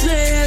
say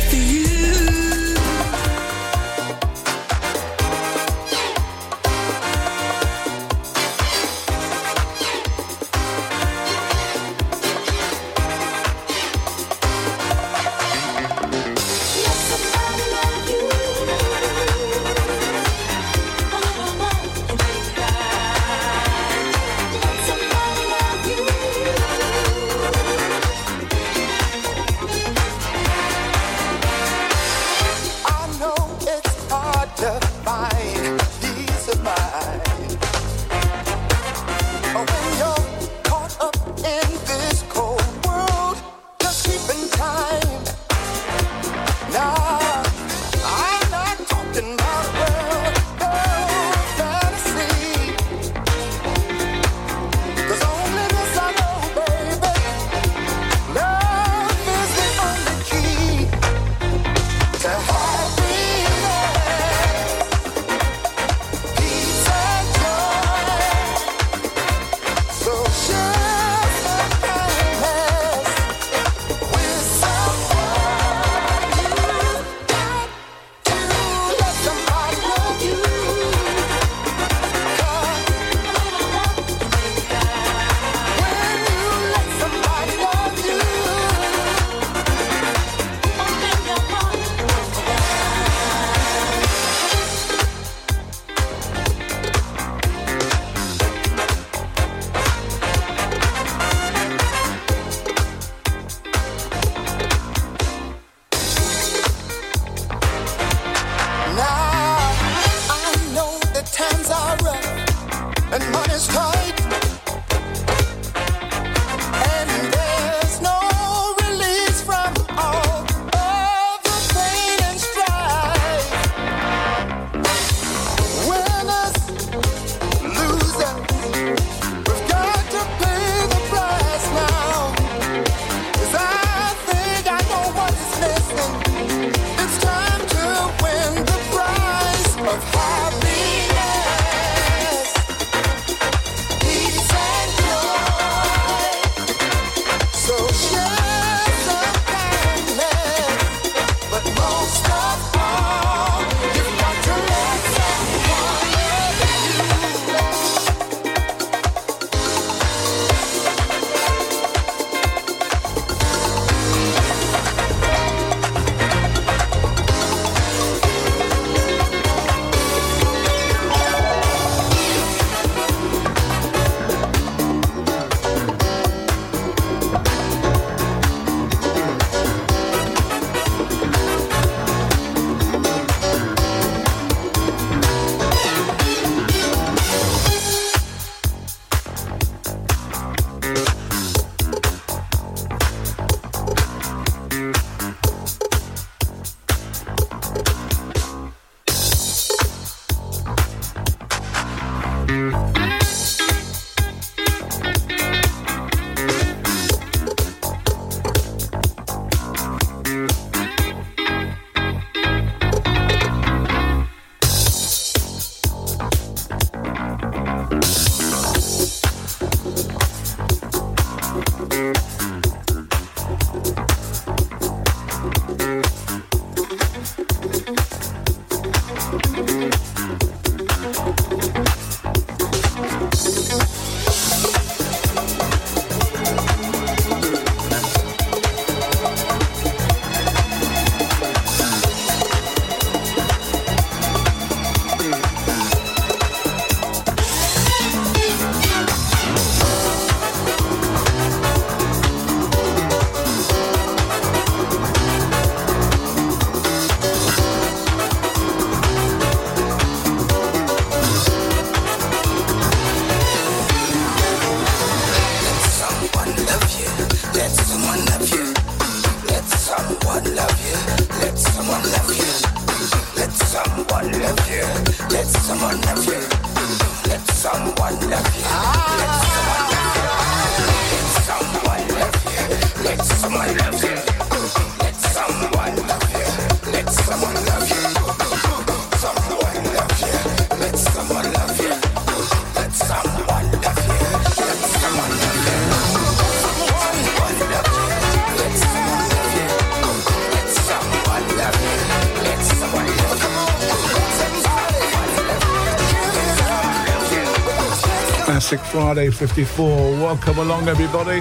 Friday 54. Welcome along, everybody.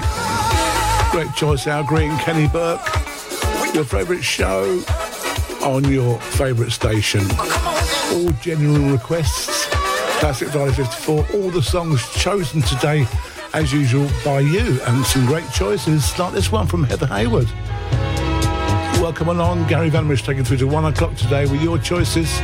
Great choice, Al Green, Kenny Burke. Your favourite show on your favourite station. All genuine requests. Classic Friday 54. All the songs chosen today, as usual, by you. And some great choices, like this one from Heather Hayward. Welcome along. Gary Vanrich taking through to one o'clock today with your choices.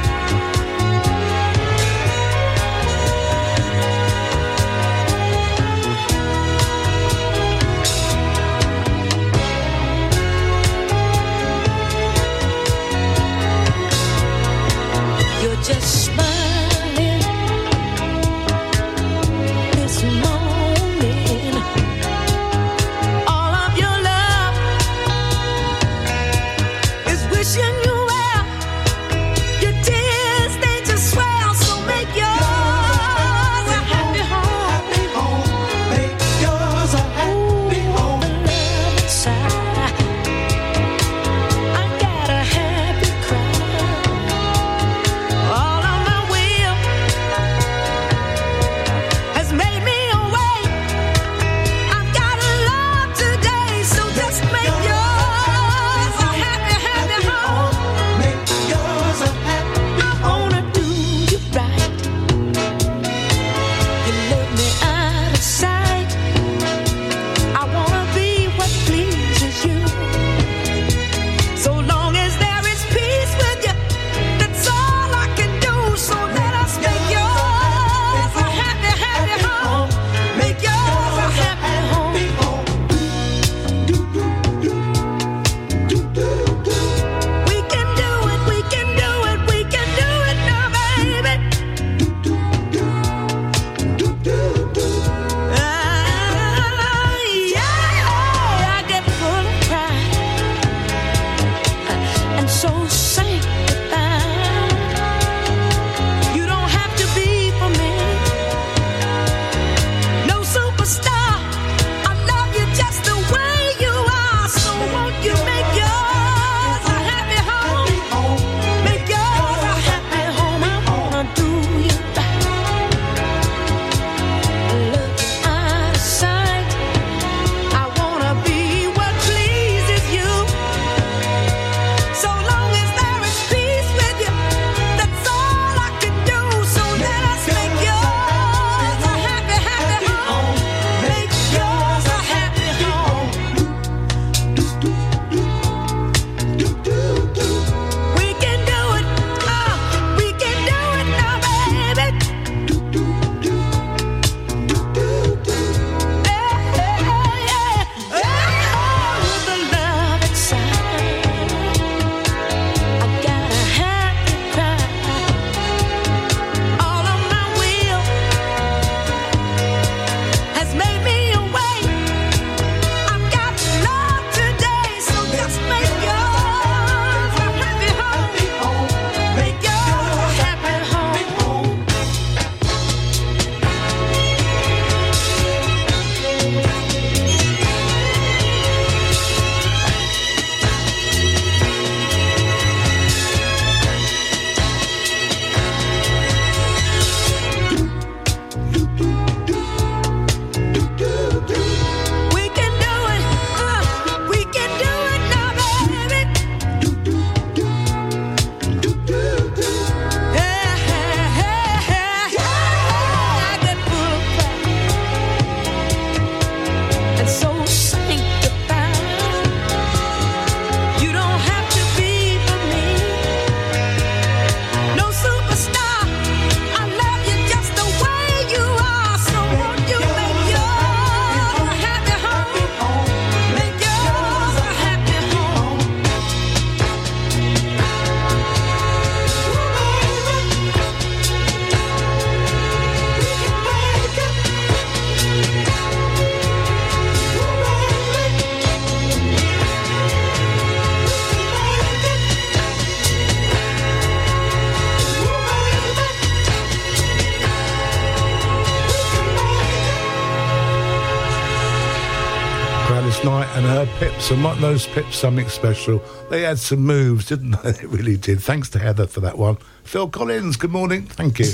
What those pips something special. They had some moves, didn't they? They really did. Thanks to Heather for that one. Phil Collins, good morning. Thank you.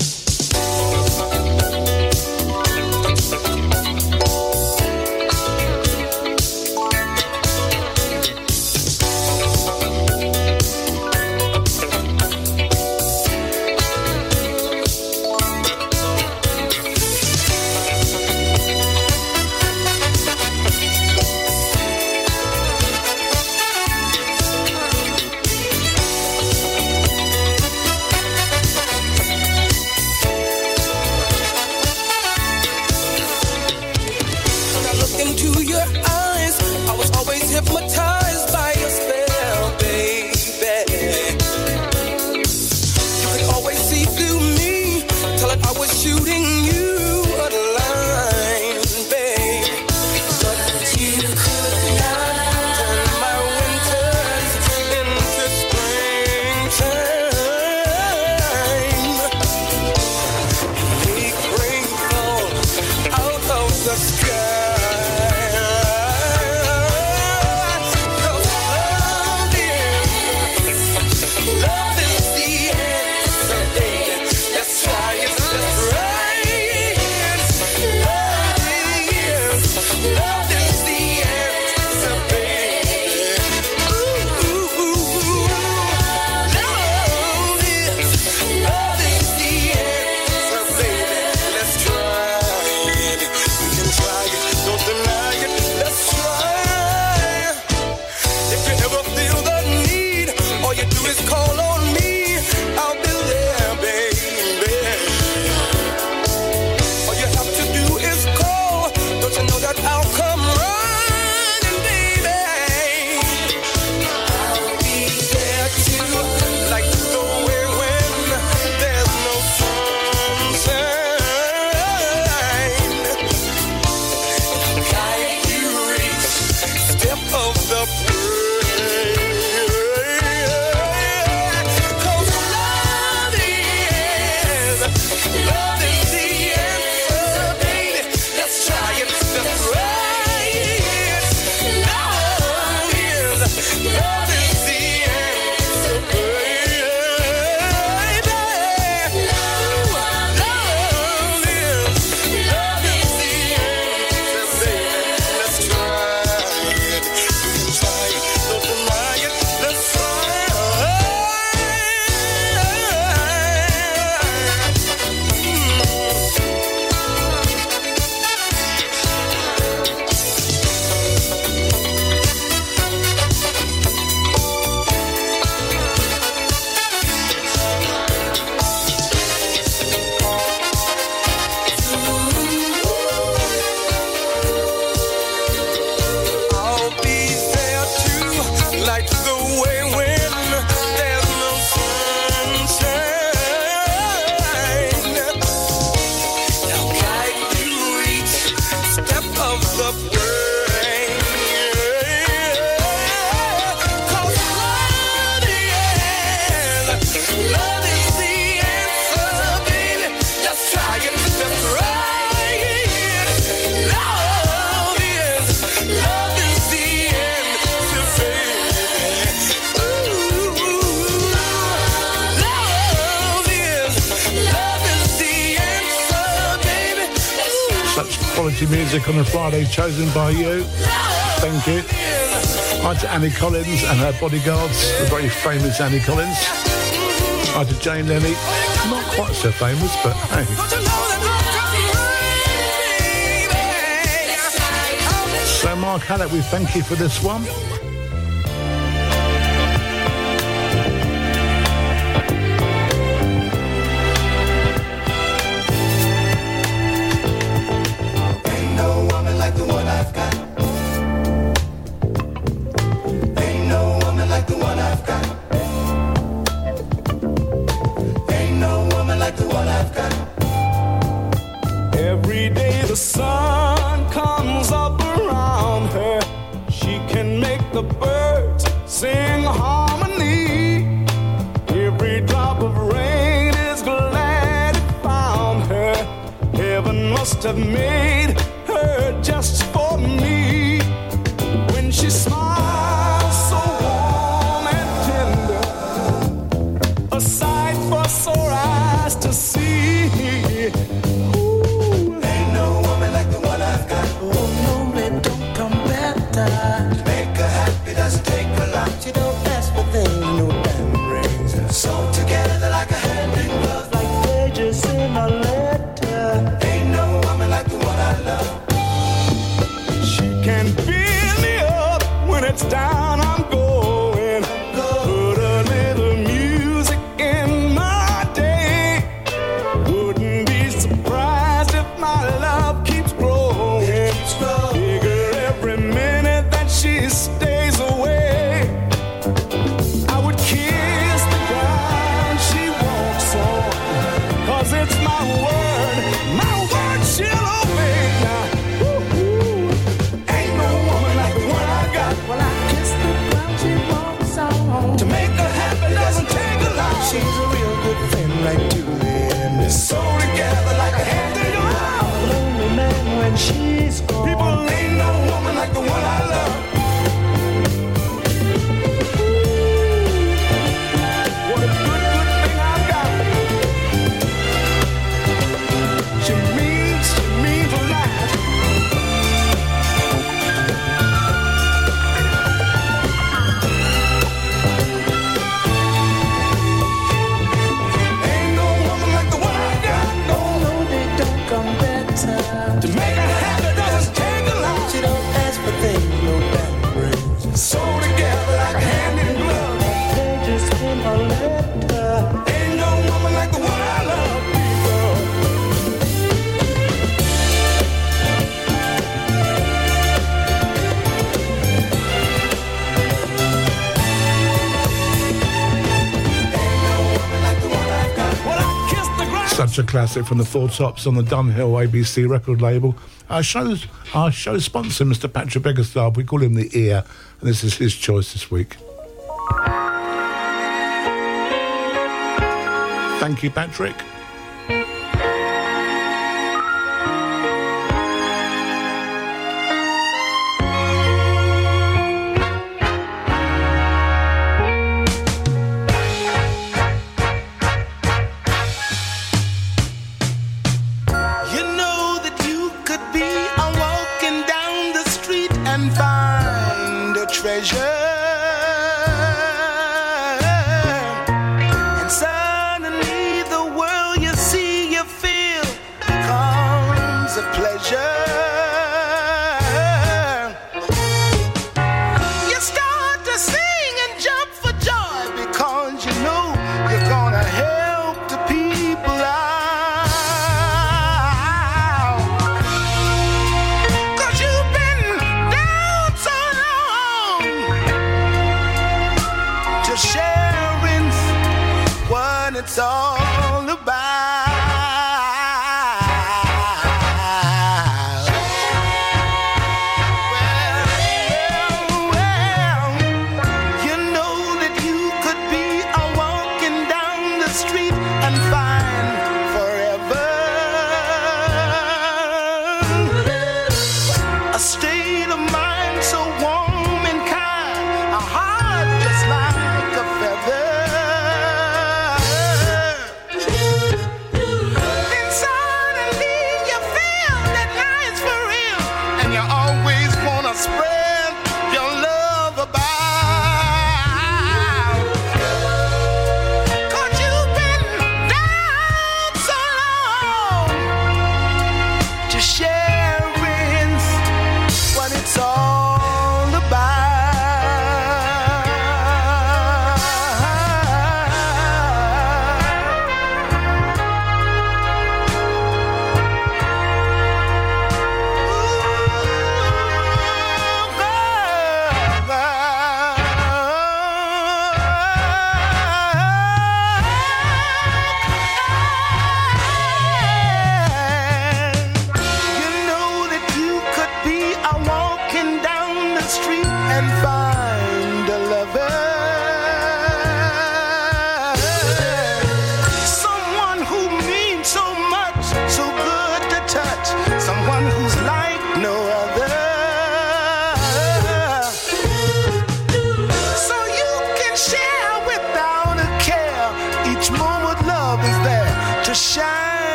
On a Friday chosen by you. Thank you. Hi to Annie Collins and her bodyguards, the very famous Annie Collins. Hi to Jane Lenny, not quite so famous, but hey. So Mark Hallett, we thank you for this one. Such a classic from the Four Tops on the Dunhill ABC record label. Our show's, our show sponsor, Mr. Patrick Beggarstaff, we call him the Ear, and this is his choice this week. Thank you, Patrick.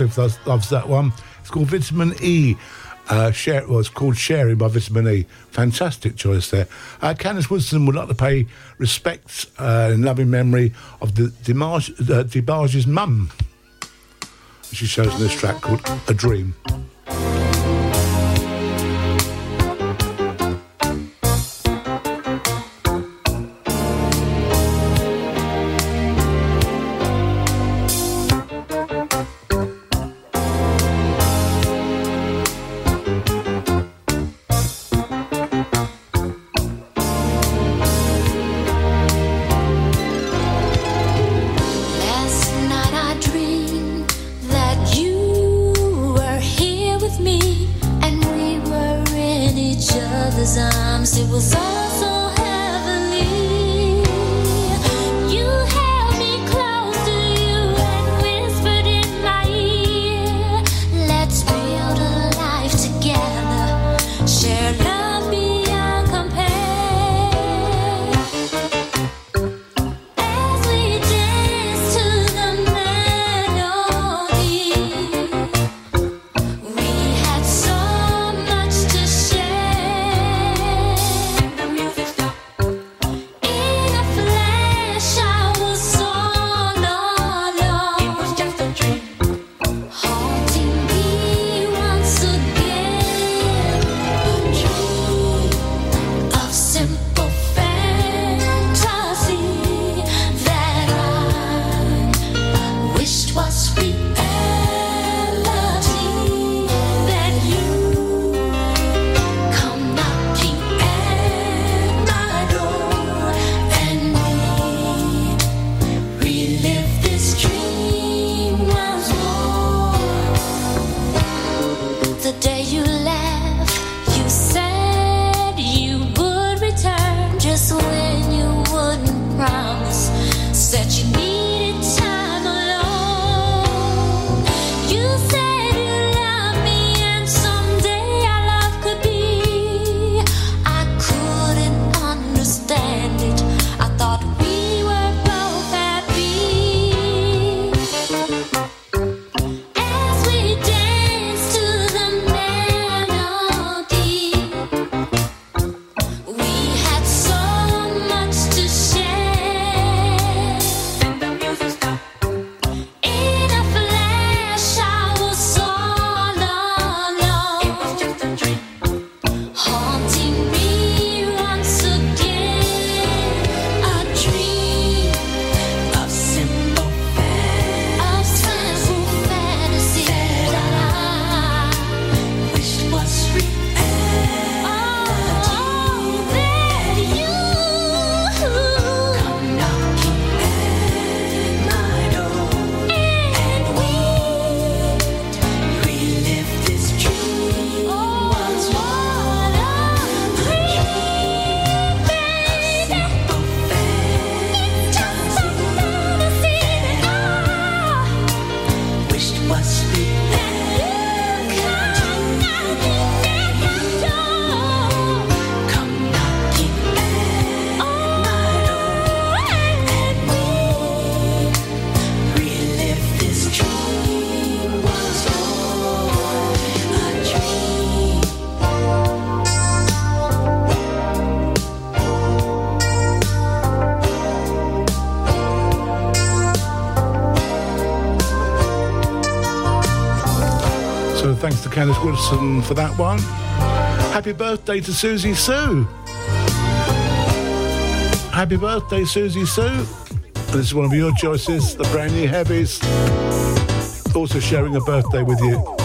Radcliffe loves, loves that one. It's called Vitamin E. Uh, share, well, it's called Sharing by Vitamin E. Fantastic choice there. Uh, Candice Woodson would like to pay respects uh, in loving memory of the Demarge, uh, mum. She shows in this track called A Dream. Candice Wilson for that one. Happy birthday to Susie Sue. Happy birthday, Susie Sue. This is one of your choices, the brand new heavies. Also sharing a birthday with you.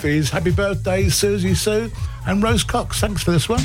Happy birthday, Susie Sue and Rose Cox. Thanks for this one.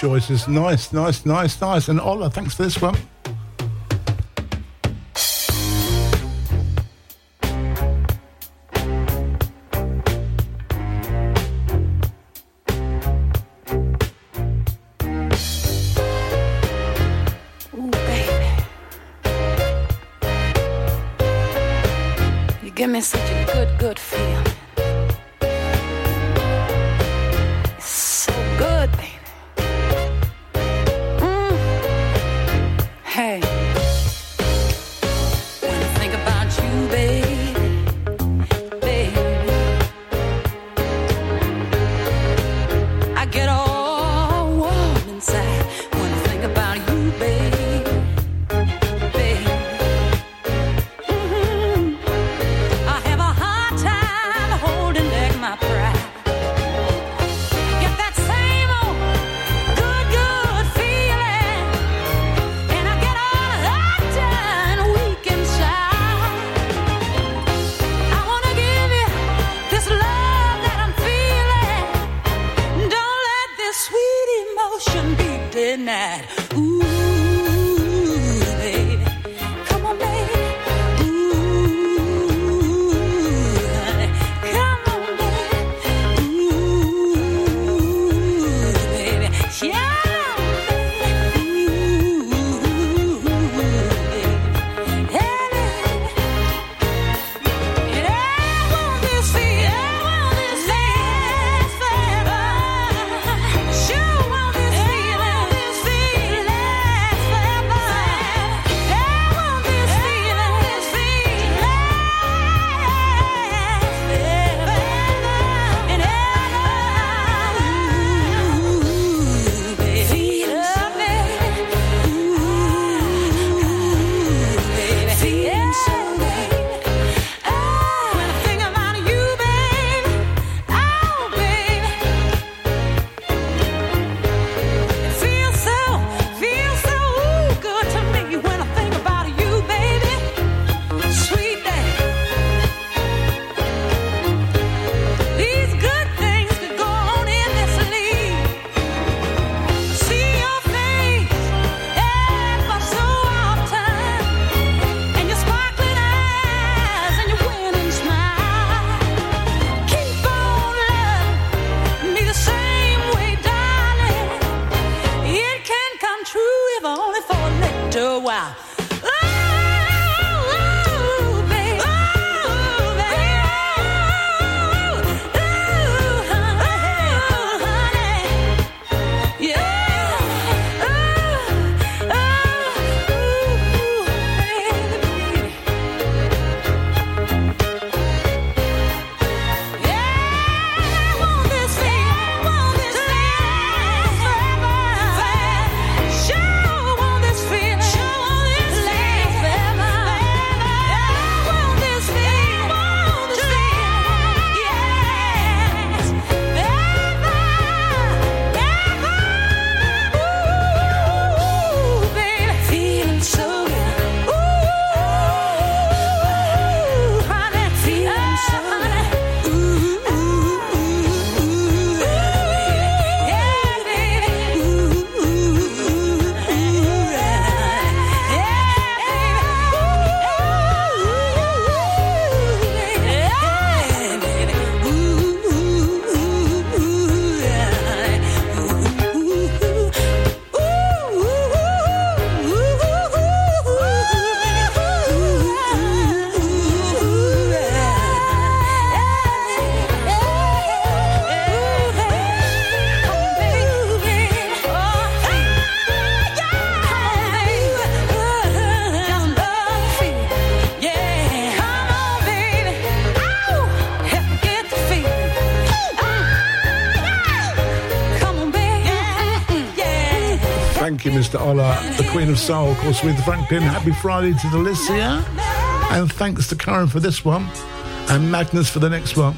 Choices. Nice, nice, nice, nice. And Ola, thanks for this one. Queen of Soul, of course, with Franklin. Happy Friday to Delicia. And thanks to Karen for this one, and Magnus for the next one.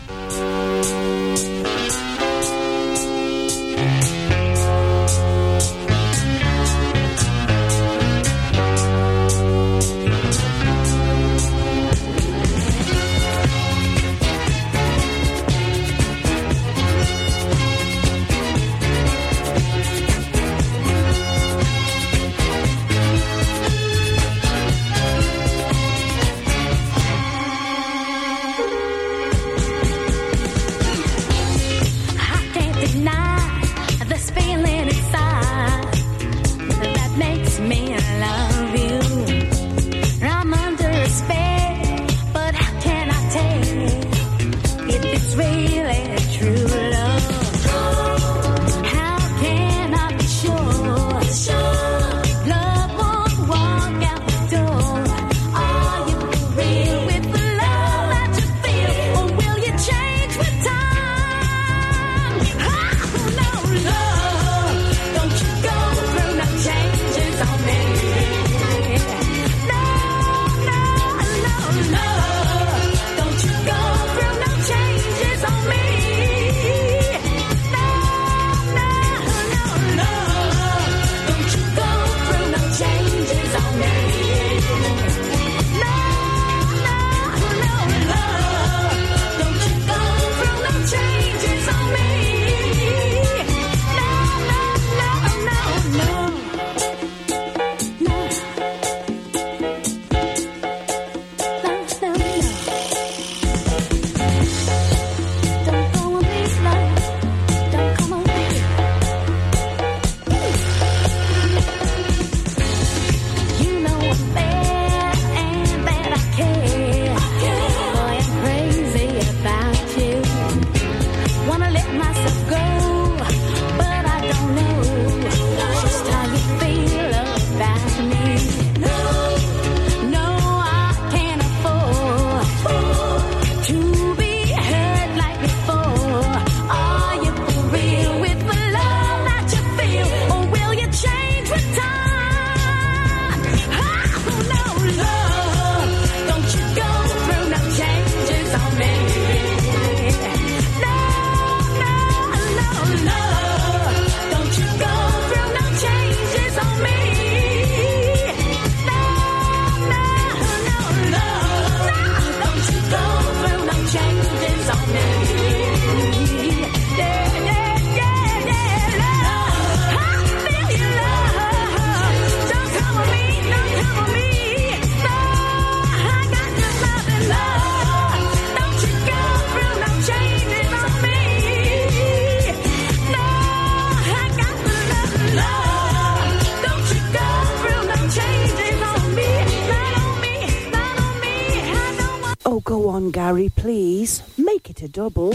Double.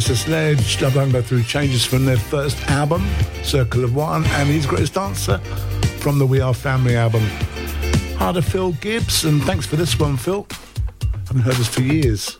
Sister Sledge. I've done go through changes from their first album, Circle of One, and his greatest dancer from the We Are Family album. Hi to Phil Gibbs, and thanks for this one, Phil. Haven't heard this for years.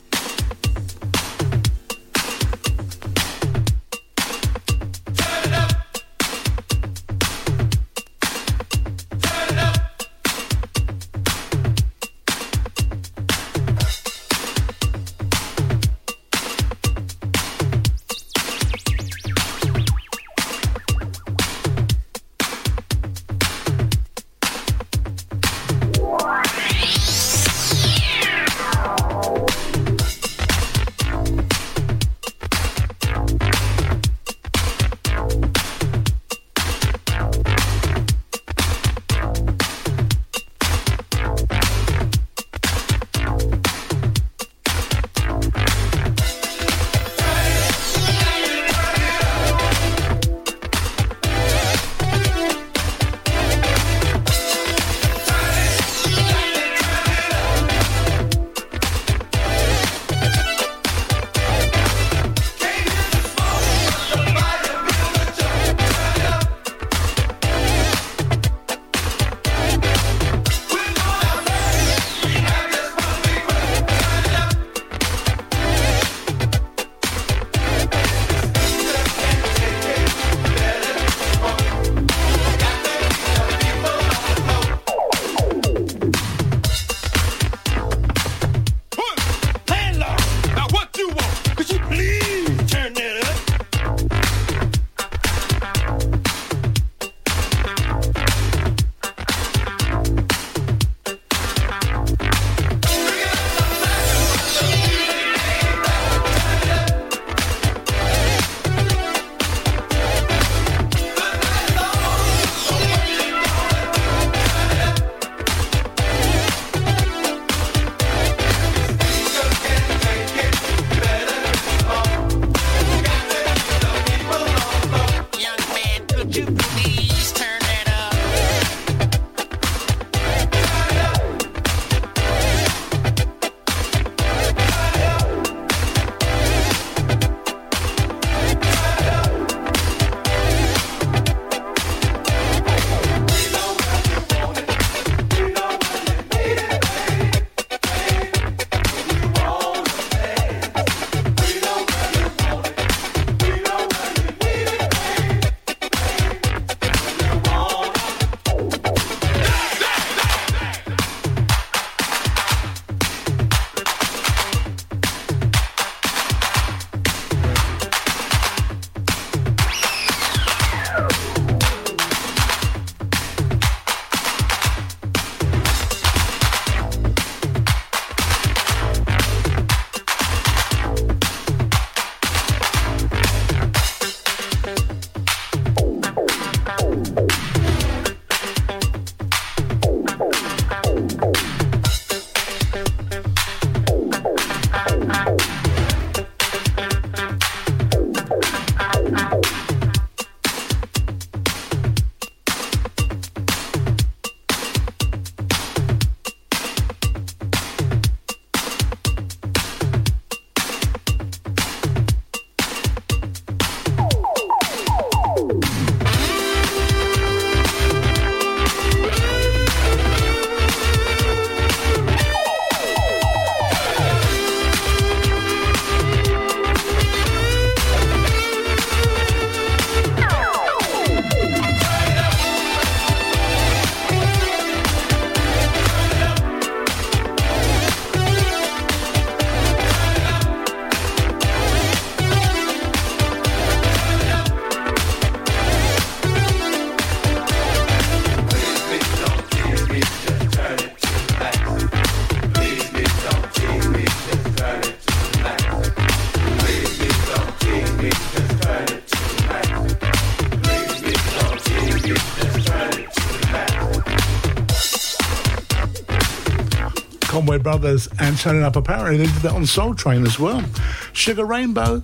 Brothers and turning up. Apparently, they did that on Soul Train as well. Sugar Rainbow.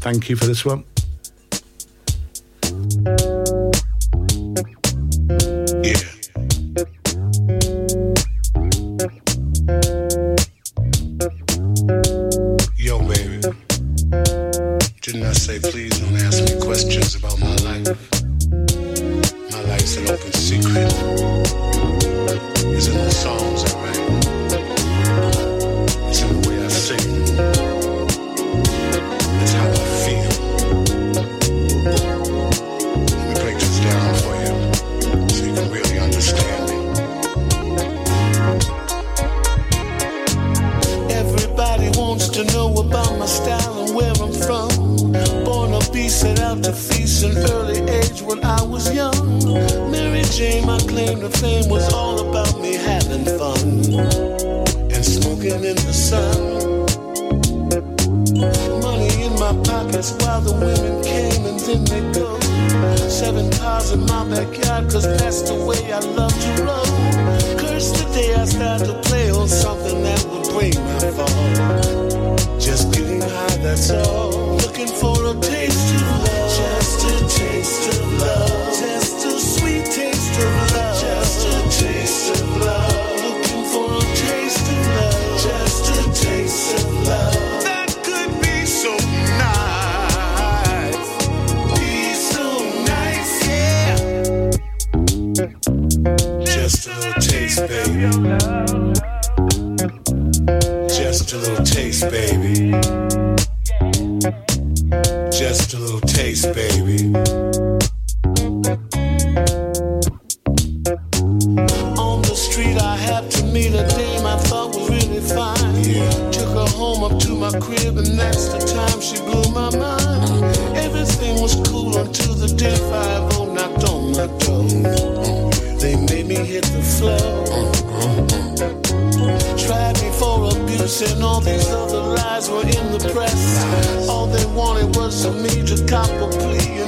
Thank you for this one.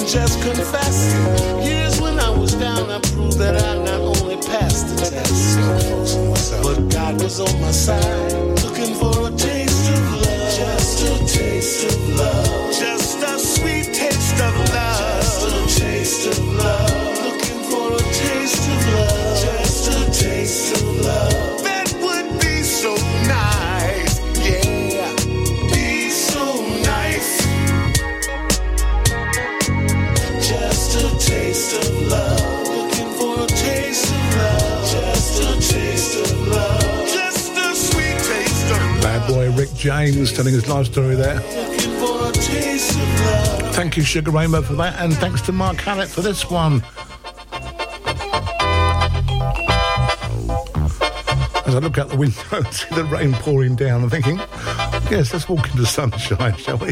just confess. Years when I was down, I proved that I not only passed the test, but God was on my side, looking for a taste of love, just a taste of love. Sugar Rainbow for that, and thanks to Mark Hallett for this one. As I look out the window and see the rain pouring down, I'm thinking, yes, let's walk into sunshine, shall we?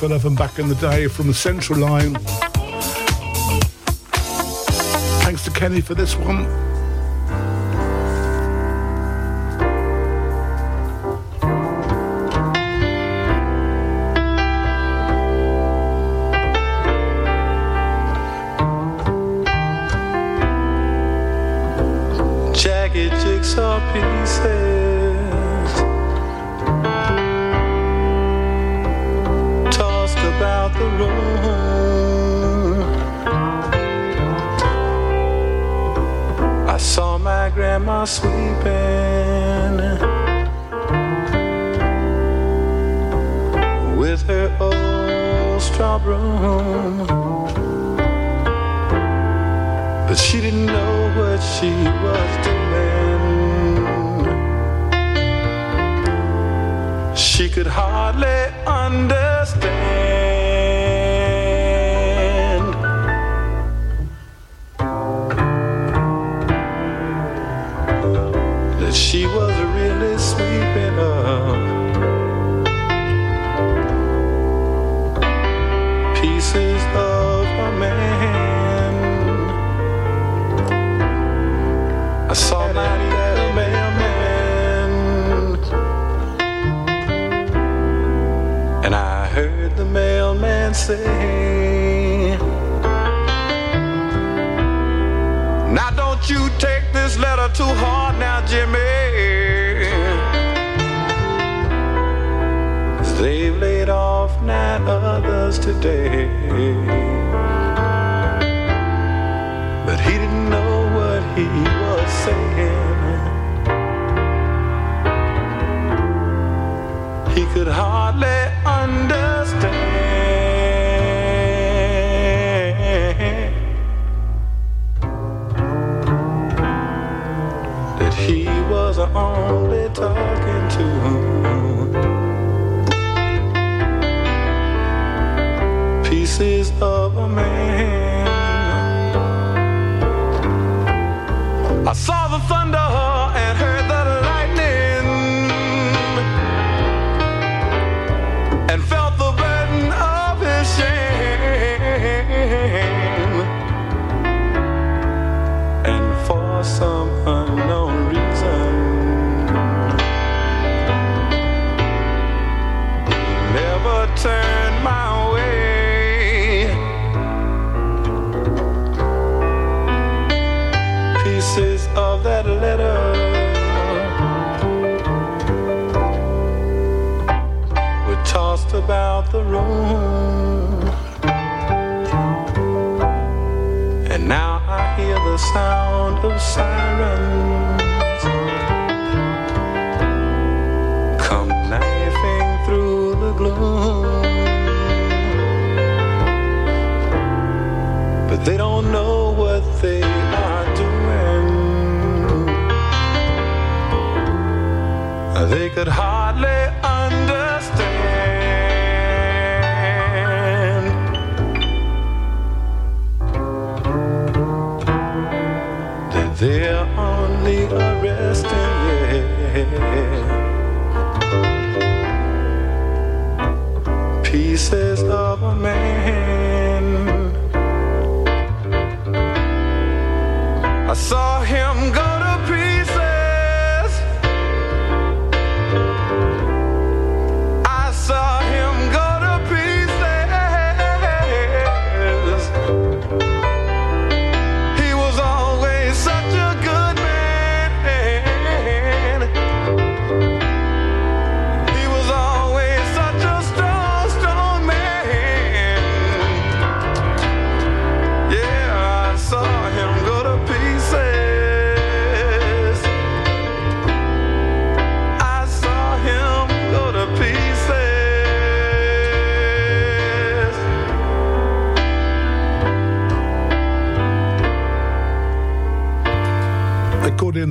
Filler from back in the day from the Central Line. Thanks to Kenny for this one. Say Now, don't you take this letter too hard now, Jimmy. They've laid off nine others today. But he didn't know what he was saying. Only They don't know what they are doing. They could hardly understand that they're only arresting. Pieces saw him go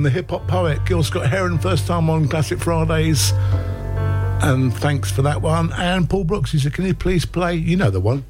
The hip hop poet, Gil Scott Heron, first time on Classic Fridays. And thanks for that one. And Paul Brooks, he said, Can you please play? You know the one.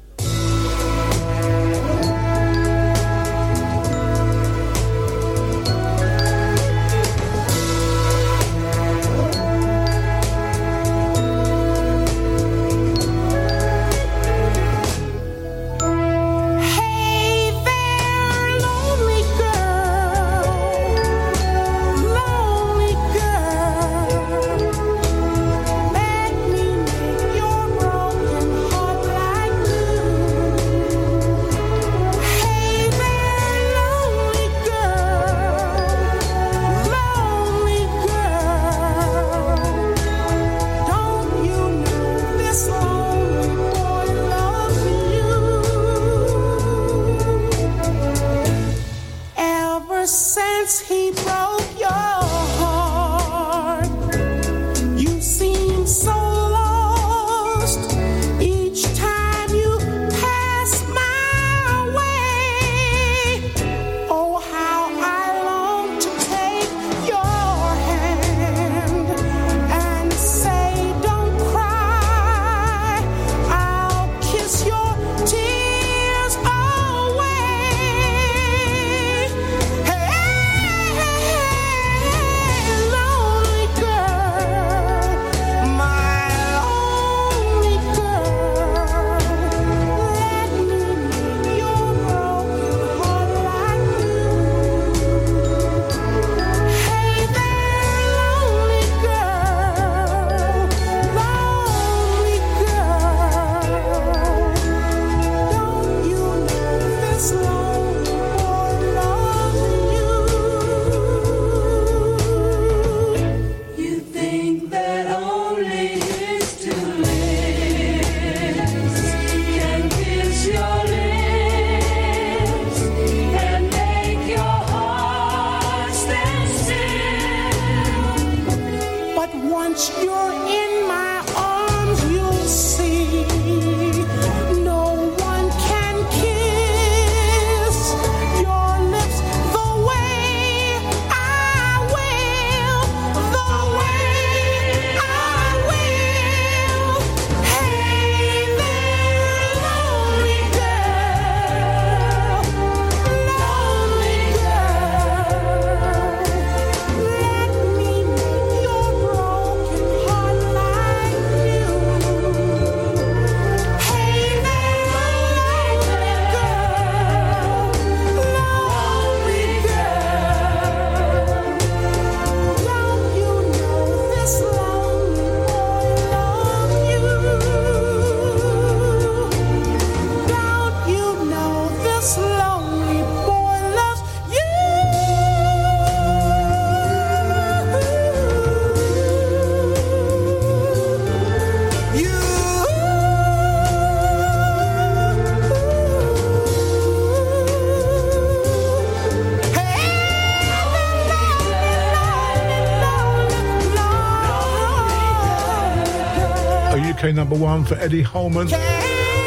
Number one for Eddie Holman.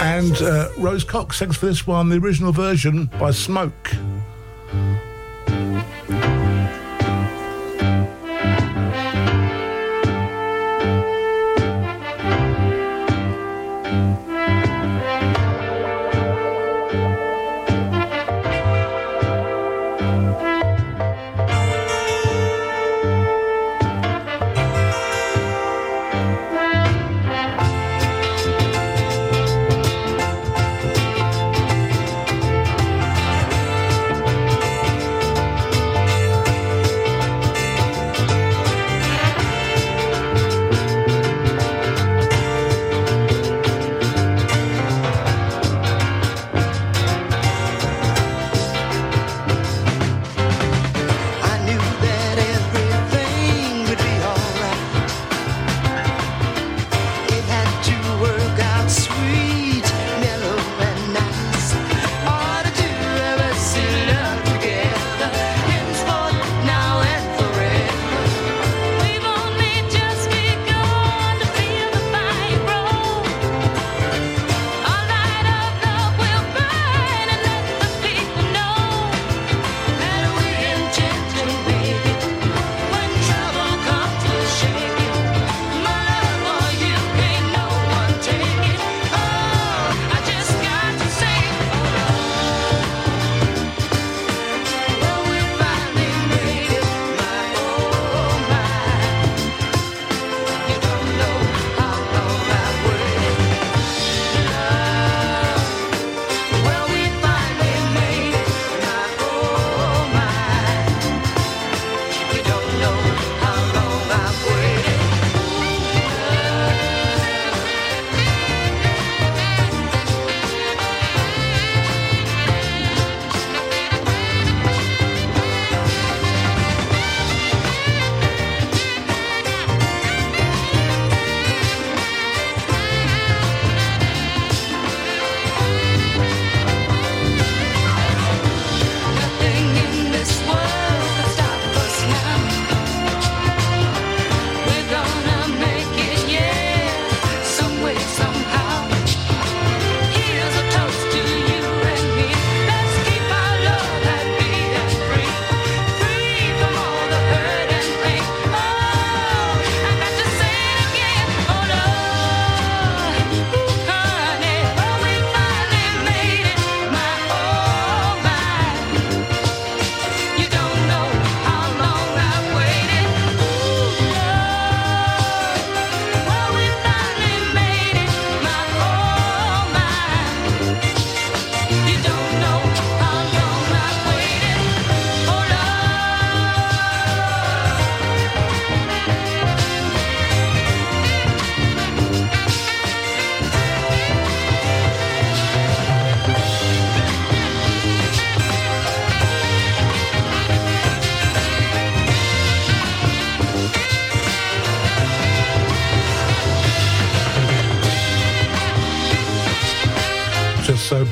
And uh, Rose Cox, thanks for this one, the original version by Smoke.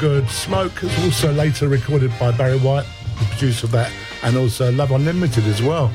Good. Smoke is also later recorded by Barry White, the producer of that, and also Love Unlimited as well.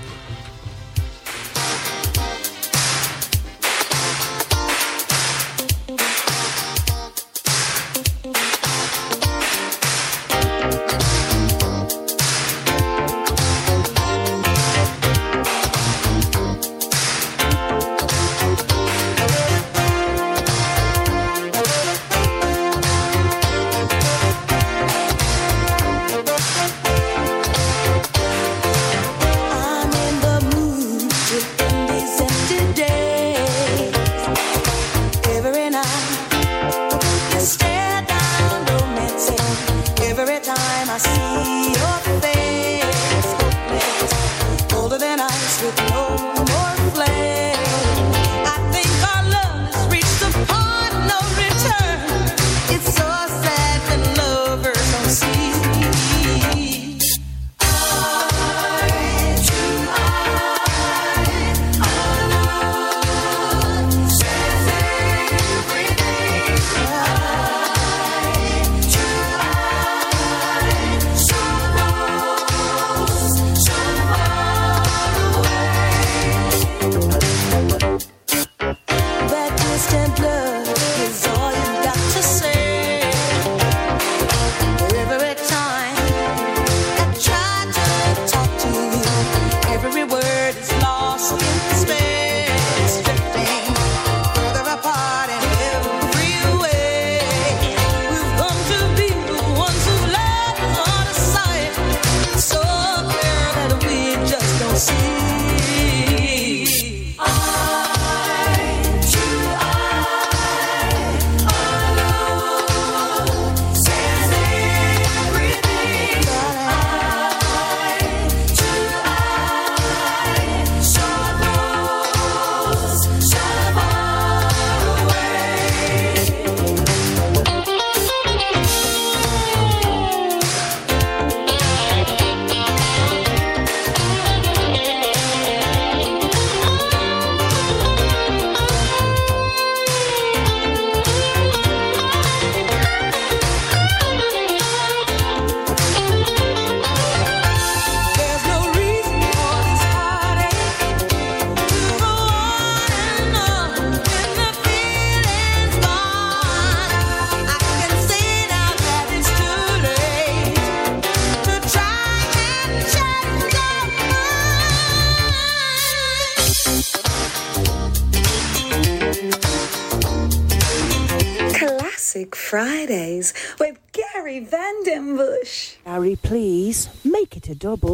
A double.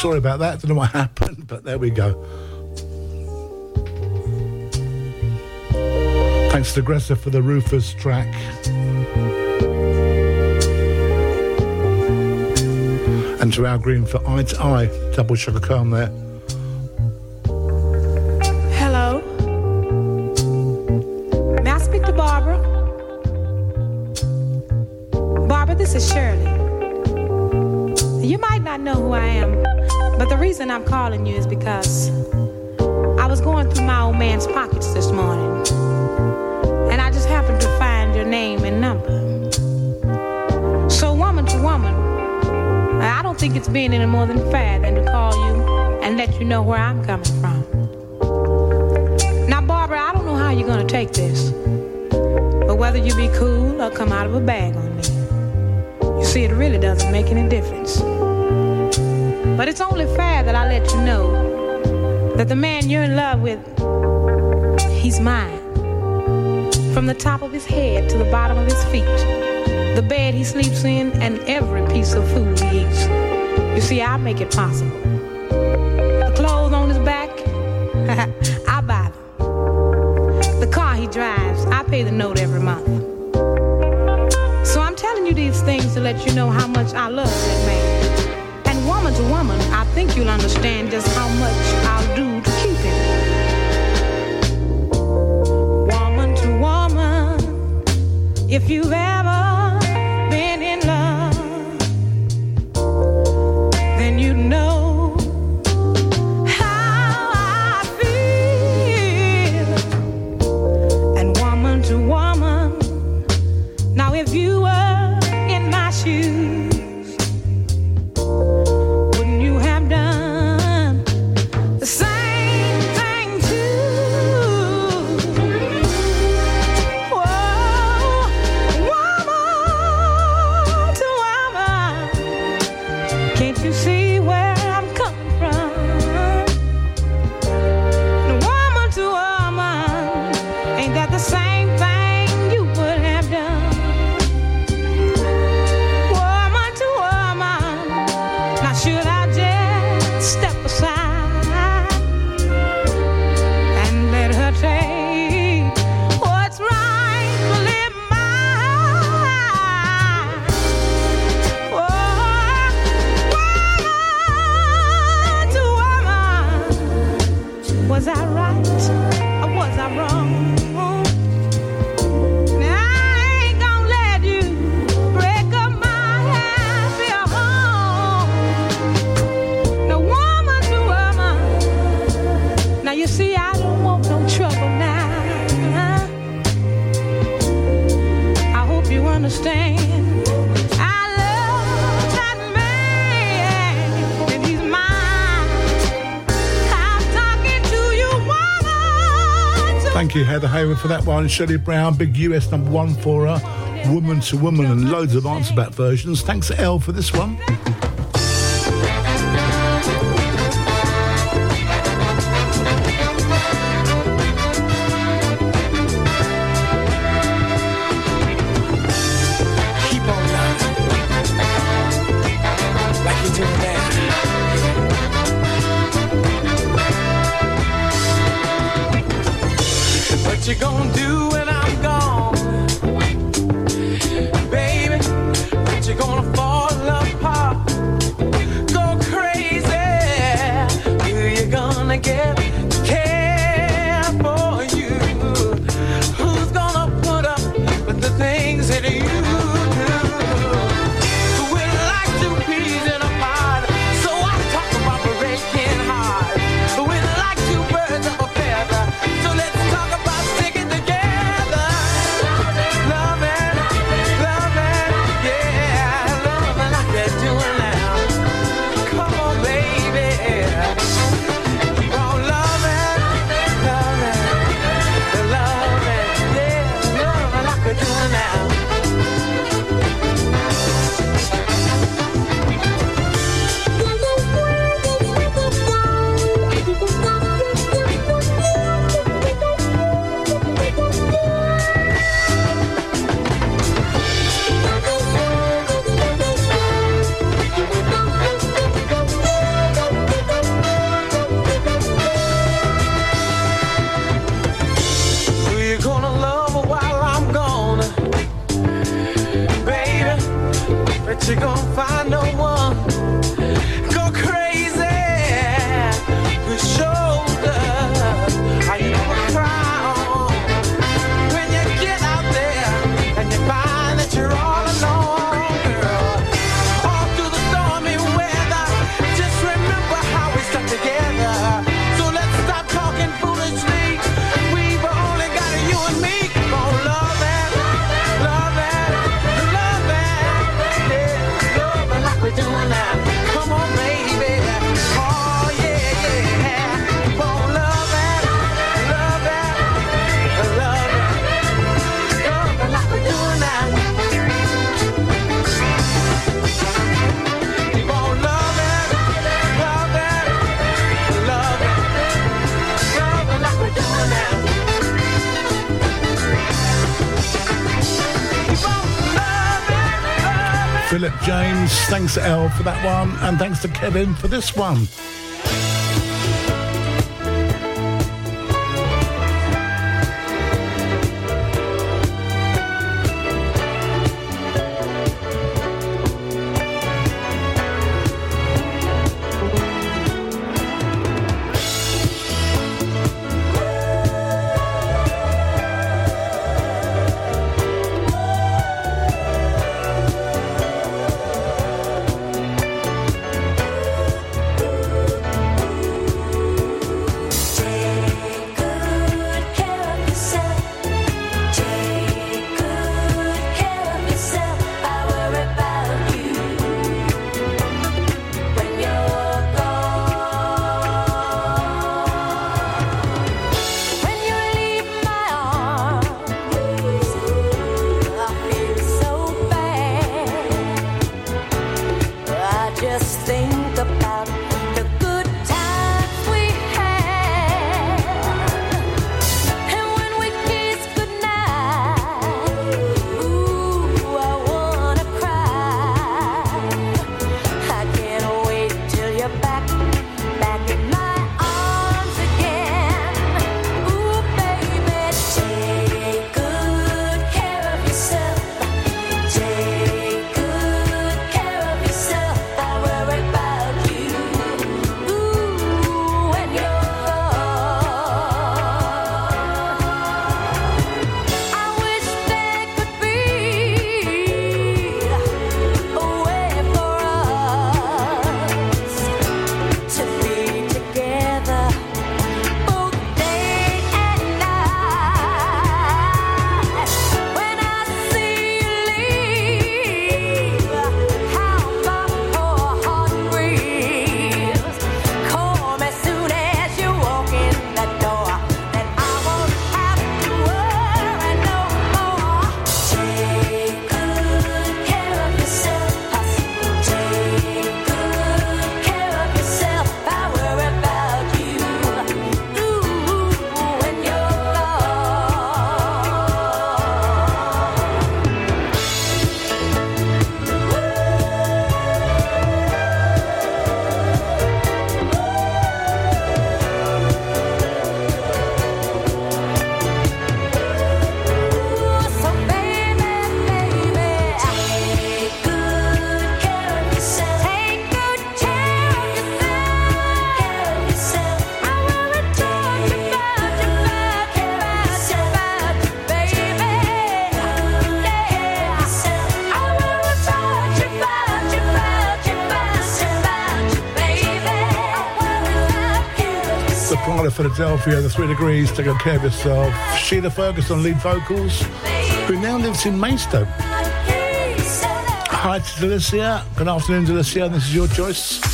Sorry about that. Don't know what happened, but there we go. Thanks to Gressa for the Rufus track. And to Al Green for Eye to Eye. Double sugar calm there. Hello. May I speak to Barbara? Barbara, this is Shirley. You mm-hmm. might not know who I am, but the reason I'm calling you is because I was going through my old man's pockets this morning, and I just happened to find your name and number. So, woman to woman, I don't think it's being any more than fair than to call you and let you know where I'm coming from. Now, Barbara, I don't know how you're gonna take this, but whether you be cool or come out of a bag on me, you see, it really doesn't make any difference. But it's only fair that I let you know that the man you're in love with, he's mine. From the top of his head to the bottom of his feet, the bed he sleeps in, and every piece of food he eats. You see, I make it possible. You know how much I love that man. And woman to woman, I think you'll understand just how much I'll do to keep him. Woman to woman, if you've ever for that one. Shirley Brown, big US number one for her. Woman to Woman, and loads of answer back versions. Thanks, Elle, for this one. Thanks, Elle, for that one, and thanks to Kevin for this one. Philadelphia, the three degrees, take care of yourself. Sheila Ferguson, lead vocals, who now lives in Maidstone. Hi to Delicia. Good afternoon, Delicia. This is your choice.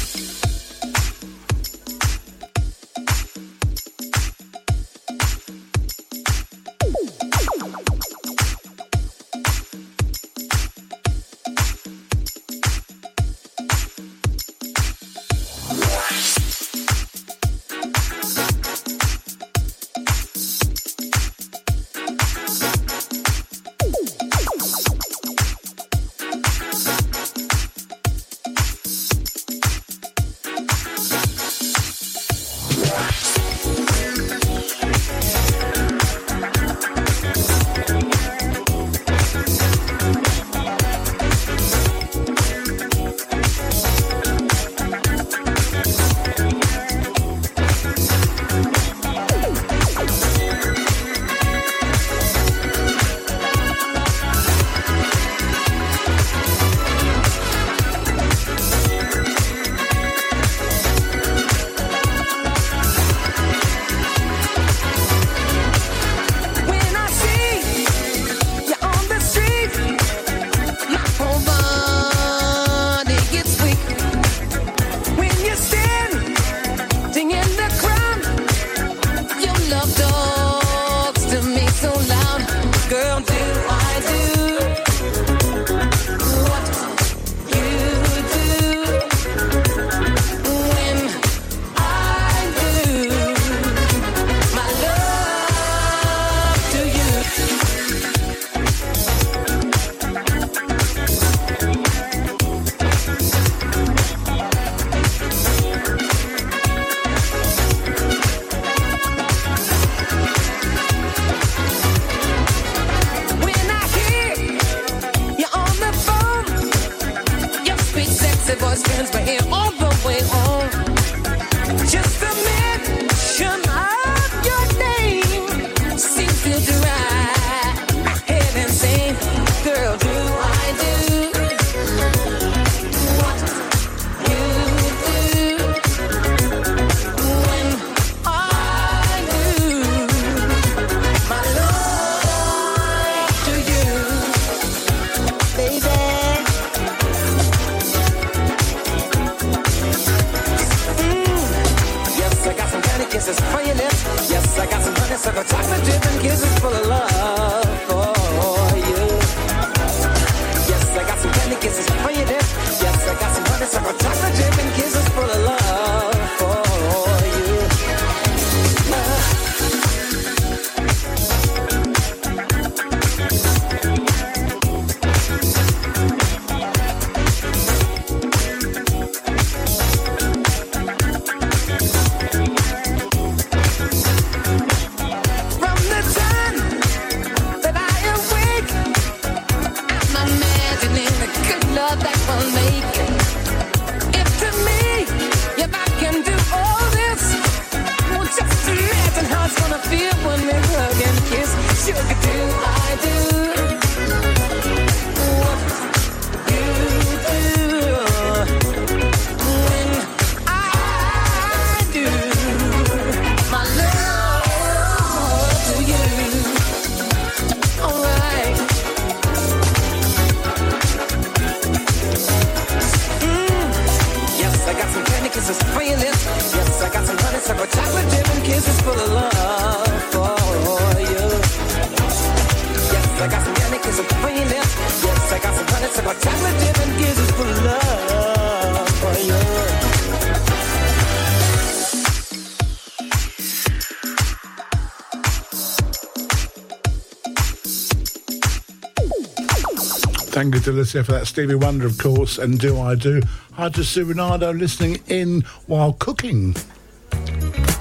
Delicia for that Stevie Wonder, of course, and Do I Do. Hi to Sue Renardo listening in while cooking.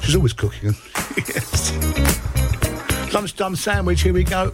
She's always cooking. yes. Lunchtime sandwich, here we go.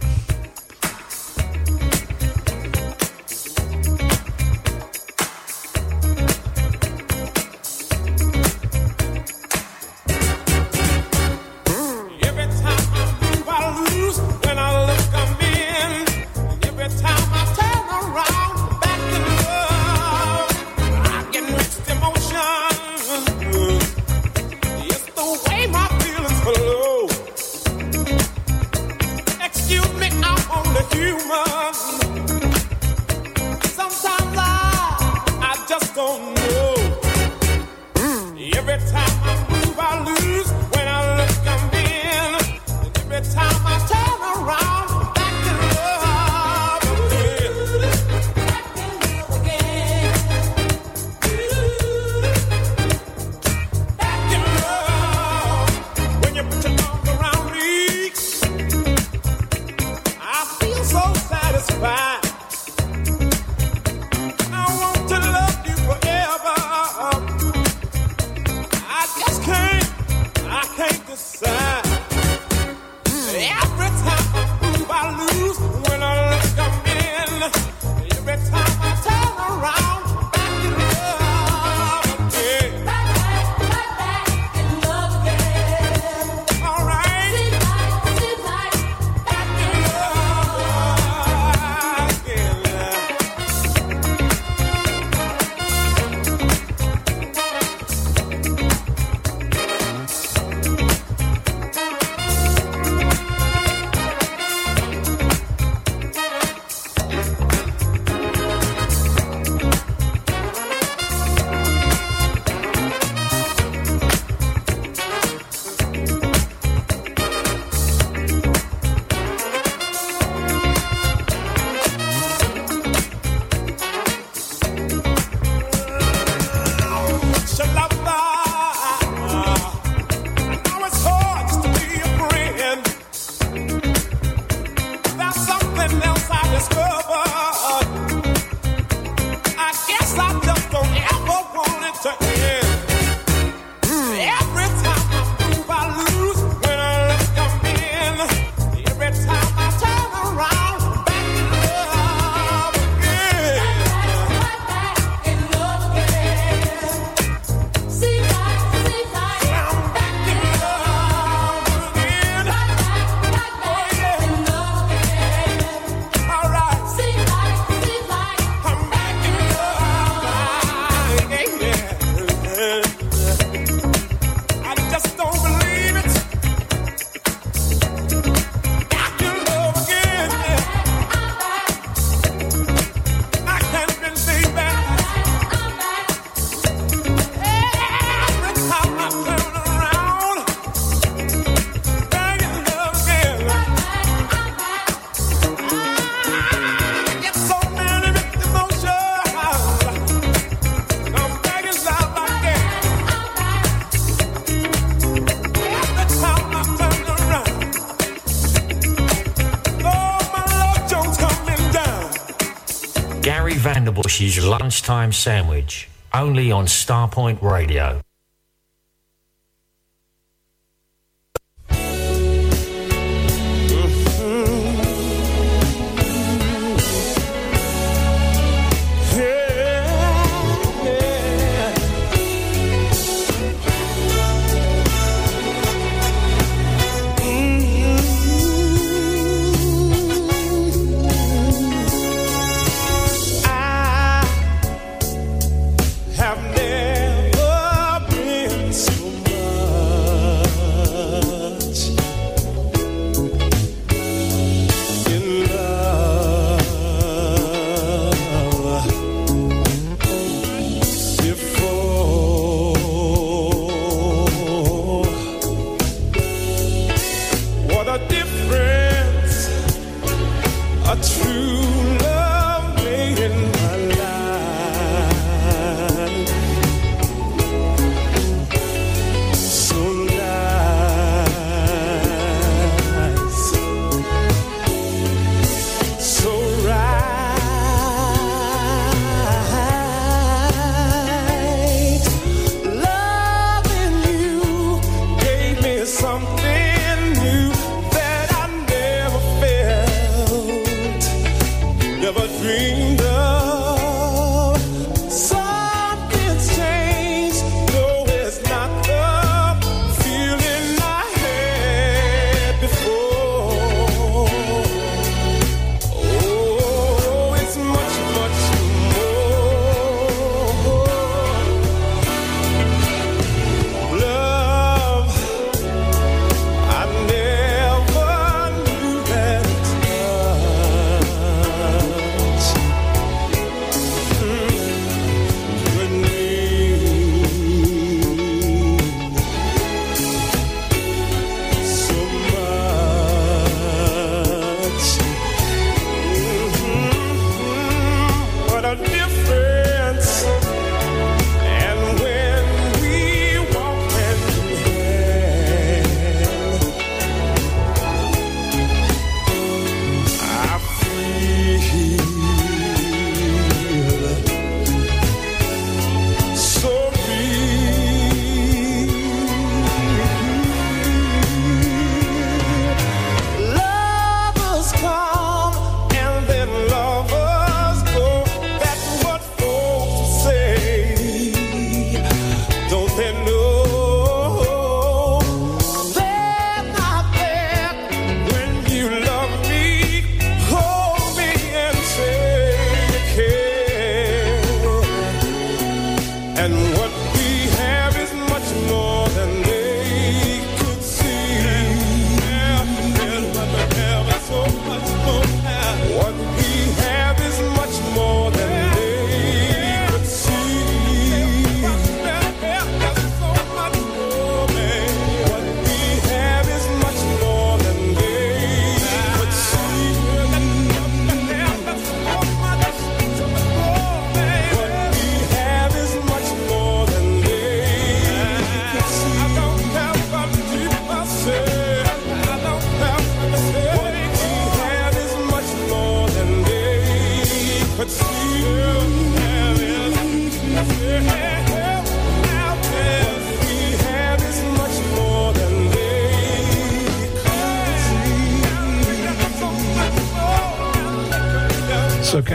Vanderbush's Lunchtime Sandwich, only on Starpoint Radio.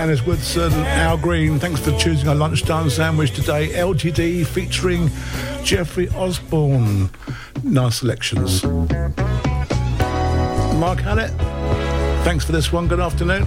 Janice Woodson, Al Green. Thanks for choosing our lunchtime sandwich today. LTD featuring Jeffrey Osborne. Nice selections. Mark Hallett, thanks for this one. Good afternoon.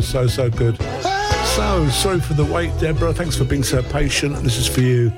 so, so, so good. So sorry for the wait, Deborah. Thanks for being so patient. This is for you.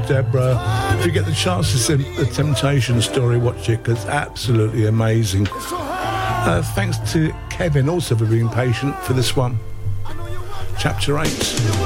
for Deborah. If you get the chance to see the Temptation story, watch it because absolutely amazing. Uh, thanks to Kevin also for being patient for this one. Chapter 8.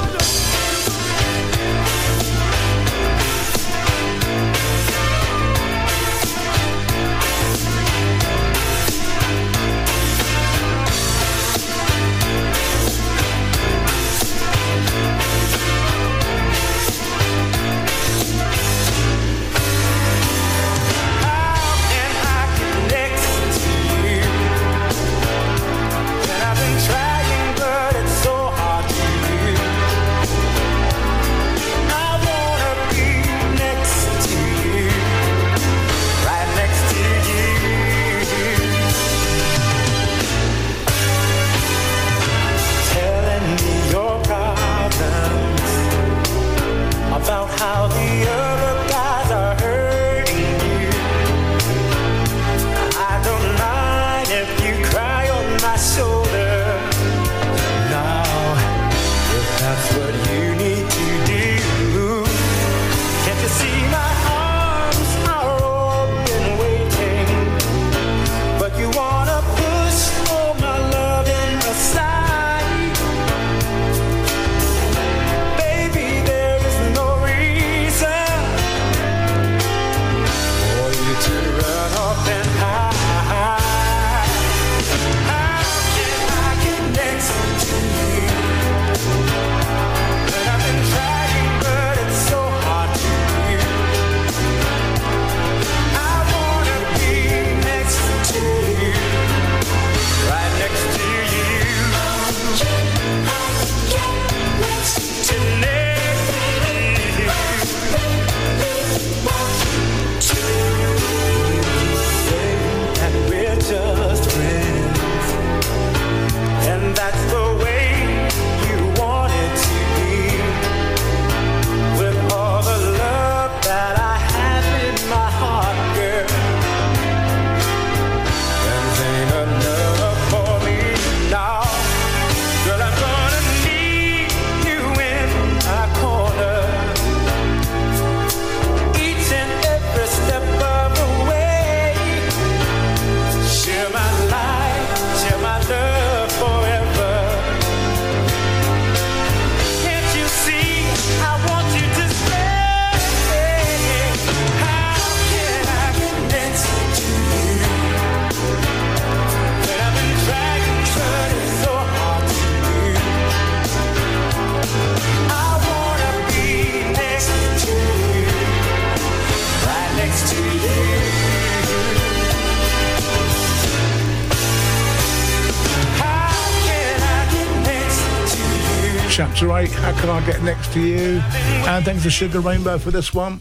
And thanks to Sugar Rainbow for this one.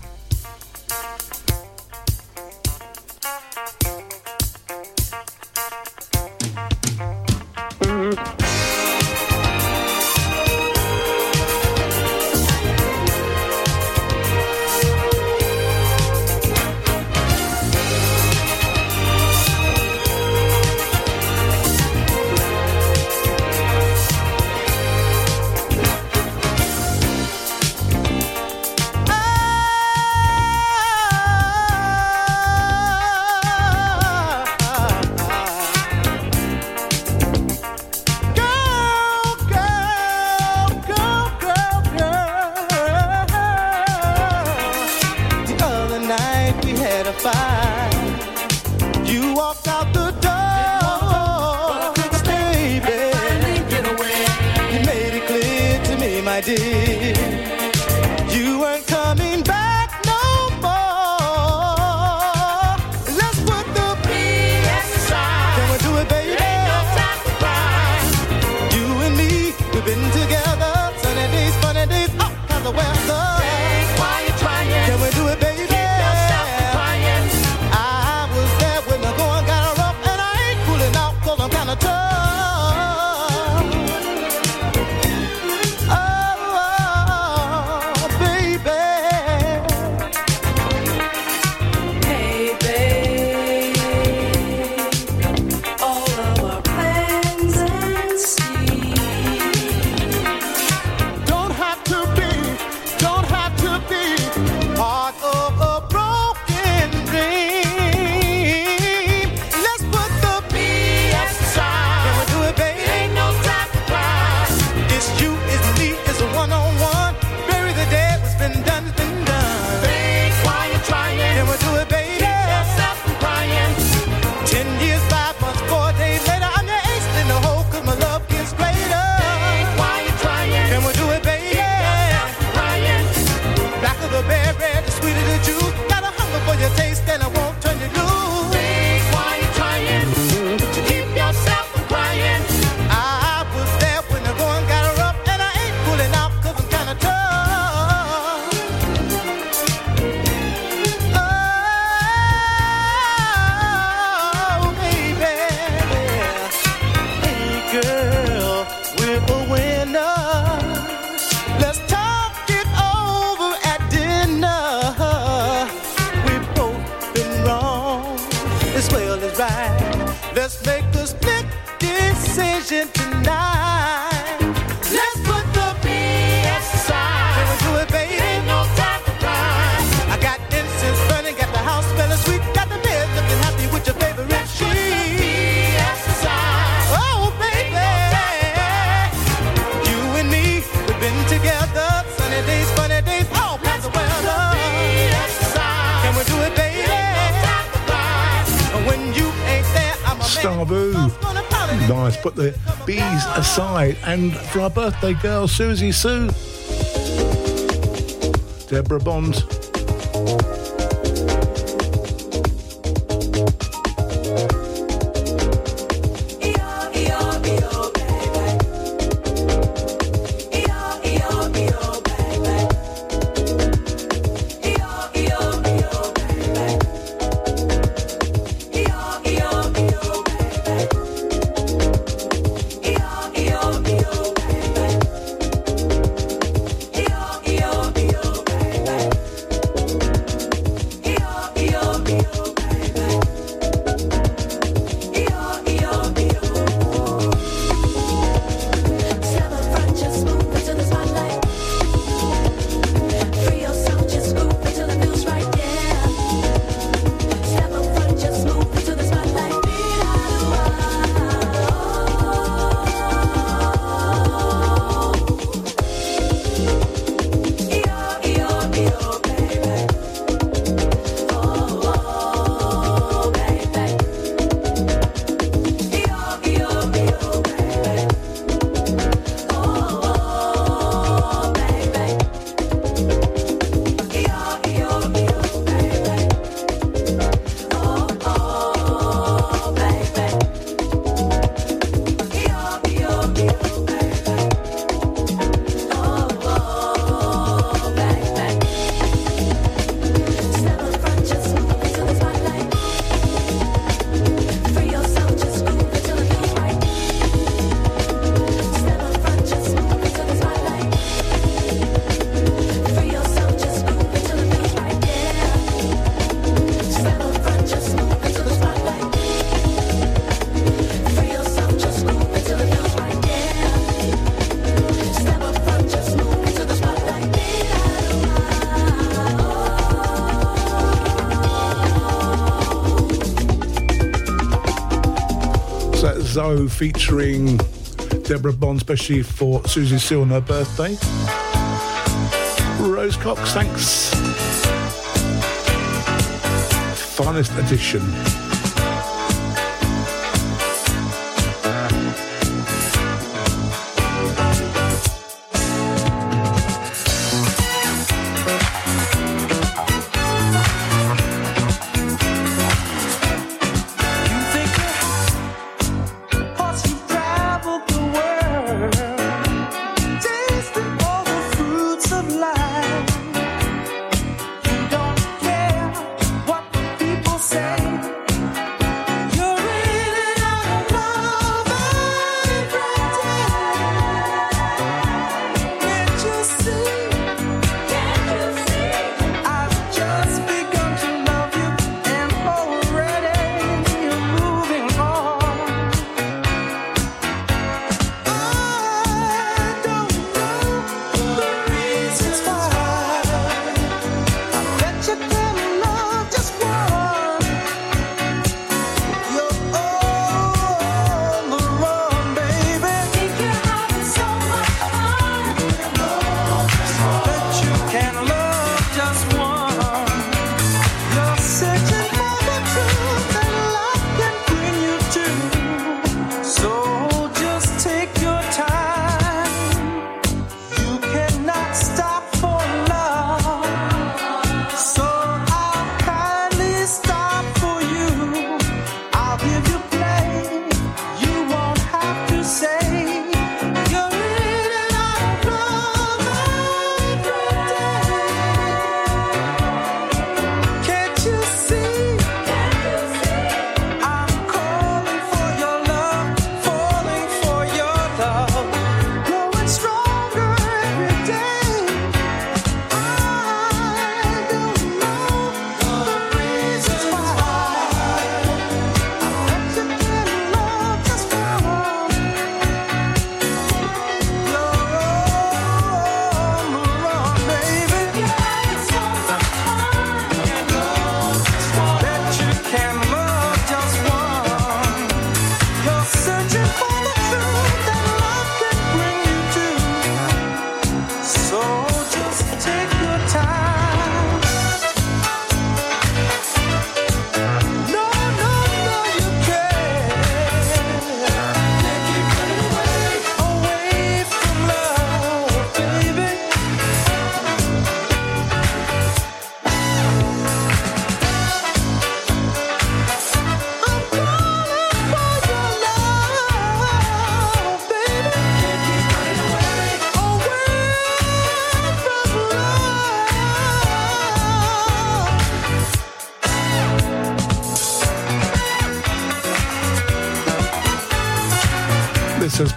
And for our birthday girl, Susie Sue. Deborah Bond. Featuring Deborah Bond, especially for Susie Seal on her birthday. Rose Cox, thanks. Finest edition.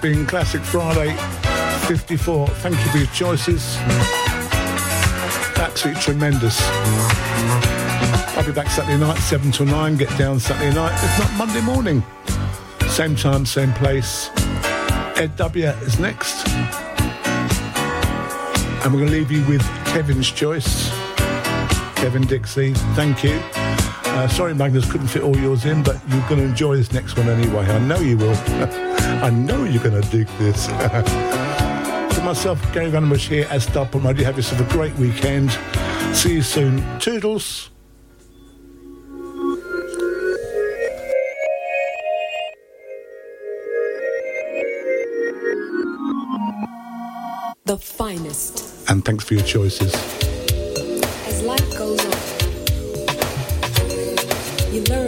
Classic Friday 54. Thank you for your choices. Absolutely tremendous. I'll be back Saturday night, 7 to 9. Get down Saturday night, if not Monday morning. Same time, same place. Ed W is next. And we're going to leave you with Kevin's choice. Kevin Dixie, thank you. Uh, sorry, Magnus, couldn't fit all yours in, but you're going to enjoy this next one anyway. I know you will. I know you're going to dig this. For myself, Gary Vanderbush here as at Starpoint Radio. Have yourself a great weekend. See you soon. Toodles. The finest. And thanks for your choices. As life goes on, you learn